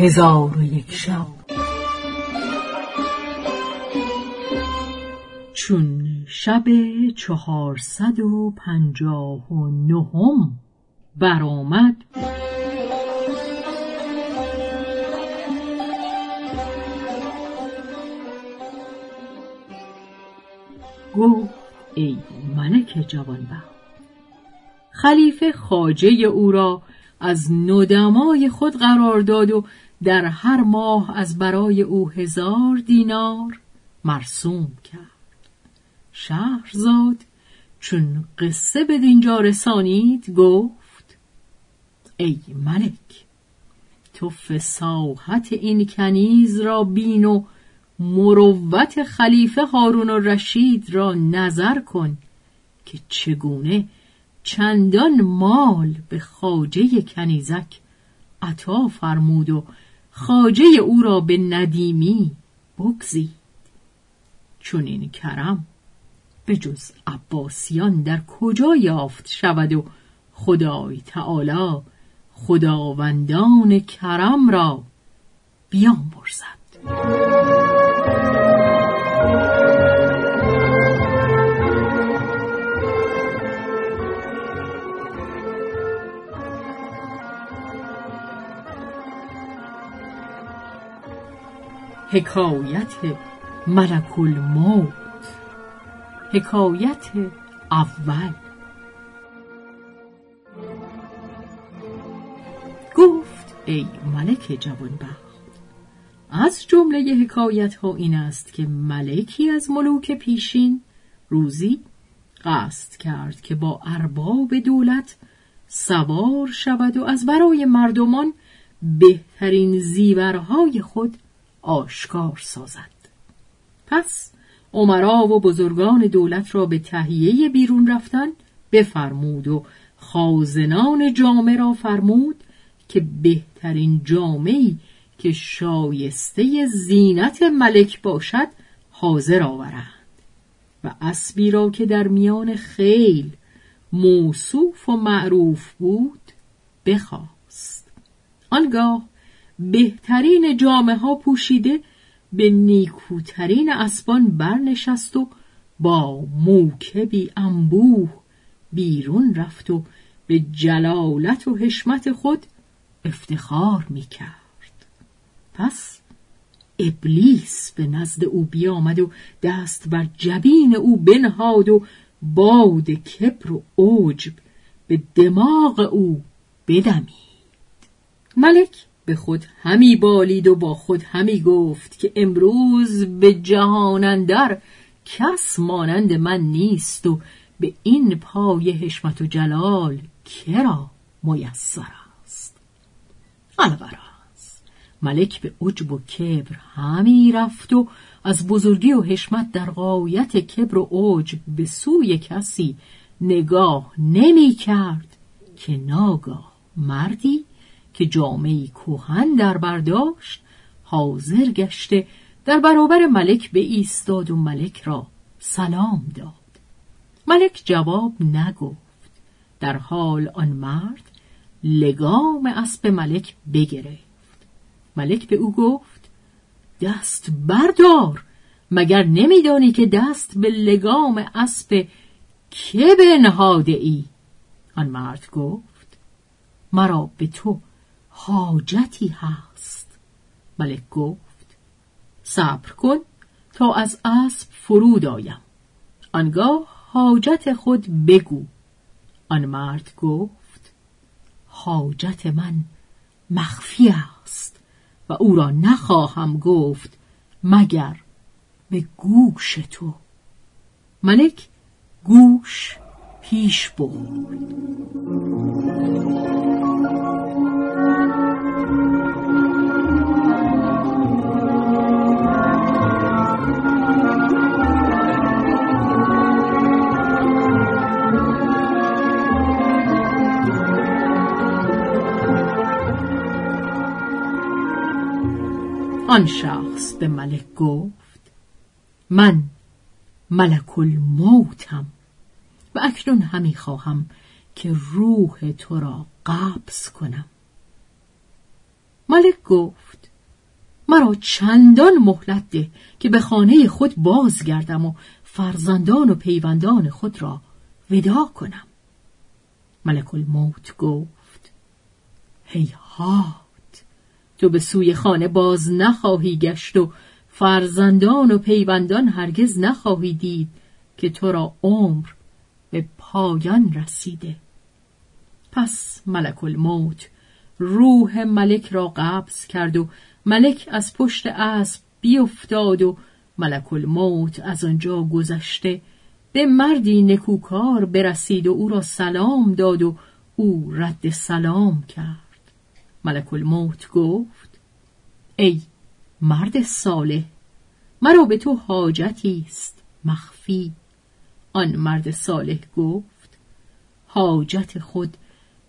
هزار و یک شب. چون شب چهارصد و پنجاه و نهم برآمد گفت ای ملک جوانبخت خلیفه خاجه او را از ندمای خود قرار داد و در هر ماه از برای او هزار دینار مرسوم کرد. شهرزاد چون قصه به دینجا رسانید گفت ای ملک تو فساحت این کنیز را بین و مروت خلیفه هارون و رشید را نظر کن که چگونه چندان مال به خاجه کنیزک عطا فرمود و خاجه او را به ندیمی بگزید. چون این کرم به جز عباسیان در کجا یافت شود و خدای تعالی خداوندان کرم را بیامرزد. حکایت ملک الموت. حکایت اول. گفت ای ملک جوانبخت از جمله حکایت ها این است که ملکی از ملوک پیشین روزی قصد کرد که با ارباب دولت سوار شود و از برای مردمان بهترین زیورهای خود آشکار سازد. پس عمرا و بزرگان دولت را به تهیه بیرون رفتن بفرمود و خازنان جامعه را فرمود که بهترین جامعی که شایسته زینت ملک باشد حاضر آورند و اسبی را که در میان خیل موصوف و معروف بود بخواست. آنگاه بهترین جامعه ها پوشیده به نیکوترین اسبان برنشست و با موکبی انبوه بیرون رفت و به جلالت و حشمت خود افتخار می‌کرد. پس ابلیس به نزد او بیامد و دست بر جبین او بنهاد و باد کبر و عجب به دماغ او بدمید. ملک به خود همی بالید و با خود همی گفت که امروز به جهانندر کس مانند من نیست و به این پای حشمت و جلال کرا میسر است. الغرض ملک به عجب و کبر همی رفت و از بزرگی و حشمت در غایت کبر و عجب به سوی کسی نگاه نمی کرد که ناگاه مردی که جامعی کوهن در برداشت حاضر گشته در برابر ملک به ایستاد و ملک را سلام داد. ملک جواب نگفت. در حال آن مرد لگام اسب ملک بگرفت. ملک به او گفت دست بردار مگر نمیدانی که دست به لگام اسب که بنهاده ای؟ آن مرد گفت مرا به تو حاجتی هست. ملک گفت. صبر کن تا از اسب فرود آیم. آنگاه حاجت خود بگو. آن مرد گفت حاجت من مخفی است و او را نخواهم گفت مگر به گوش تو. ملک گوش پیش برد. آن شخص به ملک گفت من ملک الموتم و اکنون همی خواهم که روح تو را قبض کنم. ملک گفت مرا چندان مهلت ده که به خانه خود بازگردم و فرزندان و پیوندان خود را ودا کنم. ملک الموت گفت هیهات تو به سوی خانه باز نخواهی گشت و فرزندان و پیوندان هرگز نخواهی دید که تو را عمر به پایان رسیده. پس ملک الموت روح ملک را قبض کرد و ملک از پشت اسب بیفتاد و ملک الموت از آنجا گذشته به مردی نکوکار برسید و او را سلام داد و او رد سلام کرد. ملک الموت گفت ای مرد صالح مرا به تو حاجتی است مخفی. آن مرد صالح گفت حاجت خود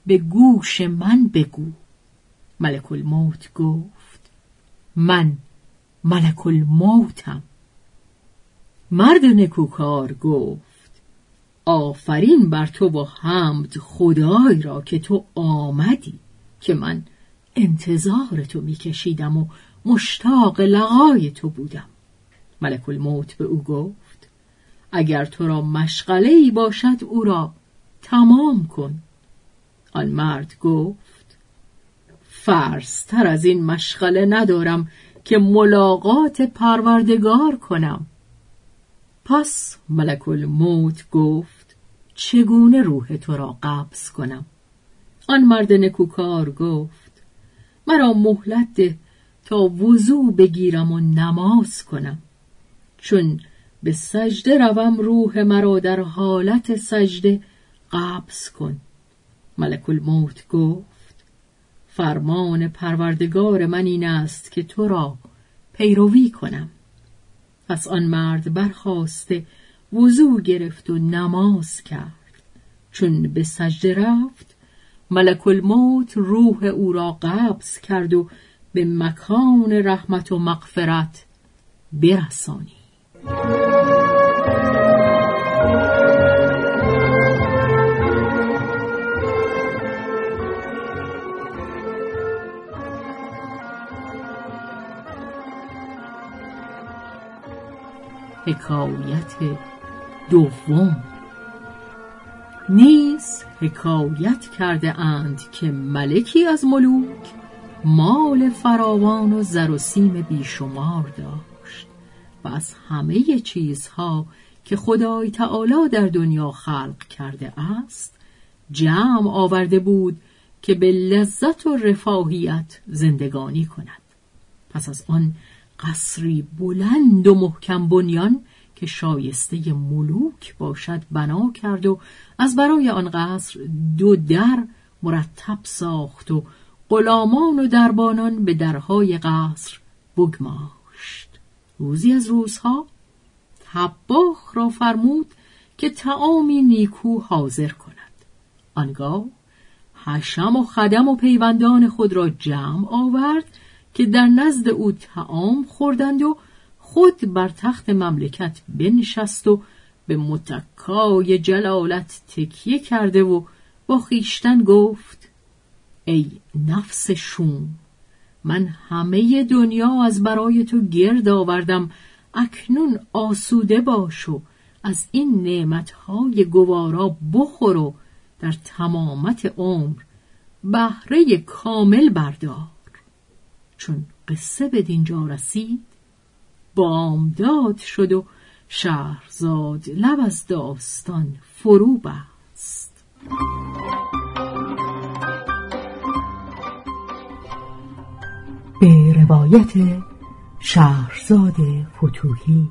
به گوش من بگو. ملک الموت گفت من ملک الموتم. مرد نکوکار گفت آفرین بر تو با حمد خدای را که تو آمدی که من انتظار تو میکشیدم و مشتاق لقای تو بودم. ملک الموت به او گفت اگر تو را مشغله ای باشد او را تمام کن. آن مرد گفت فرستر از این مشغله ندارم که ملاقات پروردگار کنم. پس ملک الموت گفت چگونه روح تو را قبض کنم؟ آن مرد نکوکار گفت مرا مهلت ده تا وضوع بگیرم و نماز کنم. چون به سجده روم روح مرا در حالت سجده قبض کن. ملک الموت گفت فرمان پروردگار من این است که تو را پیروی کنم. پس آن مرد برخواسته وضوع گرفت و نماز کرد. چون به سجده رفت ملک الموت روح او را قبض کرد و به مکان رحمت و مغفرت برسانی. حکایت دوم نیز حکایت کرده اند که ملکی از ملوک مال فراوان و زر و سیم بیشمار داشت و از همه چیزها که خدای تعالی در دنیا خلق کرده است جمع آورده بود که به لذت و رفاهیت زندگانی کند. پس از آن قصری بلند و محکم بنیان که شایسته ملوک باشد بنا کرد و از برای آن قصر دو در مرتب ساخت و غلامان و دربانان به درهای قصر بگماشت. روزی از روزها تباخ را فرمود که تعامی نیکو حاضر کند. آنگاه حشم و خدم و پیوندان خود را جمع آورد که در نزد او تعام خوردند و خود بر تخت مملکت بنشست و به متکای جلالت تکیه کرده و با خیشتن گفت ای نفس شوم من همه دنیا از برای تو گرد آوردم اکنون آسوده باش و از این نعمتهای گوارا بخور و در تمامت عمر بهره کامل بردار. چون قصه به دینجا رسید بامداد شد و شهرزاد لب از داستان فرو بست. به روایت شهرزاد فتوهی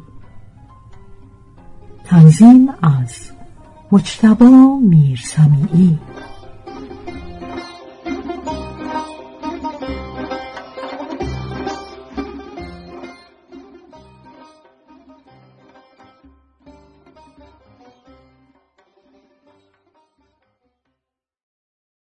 تنظیم از مجتبا میرسمیعی.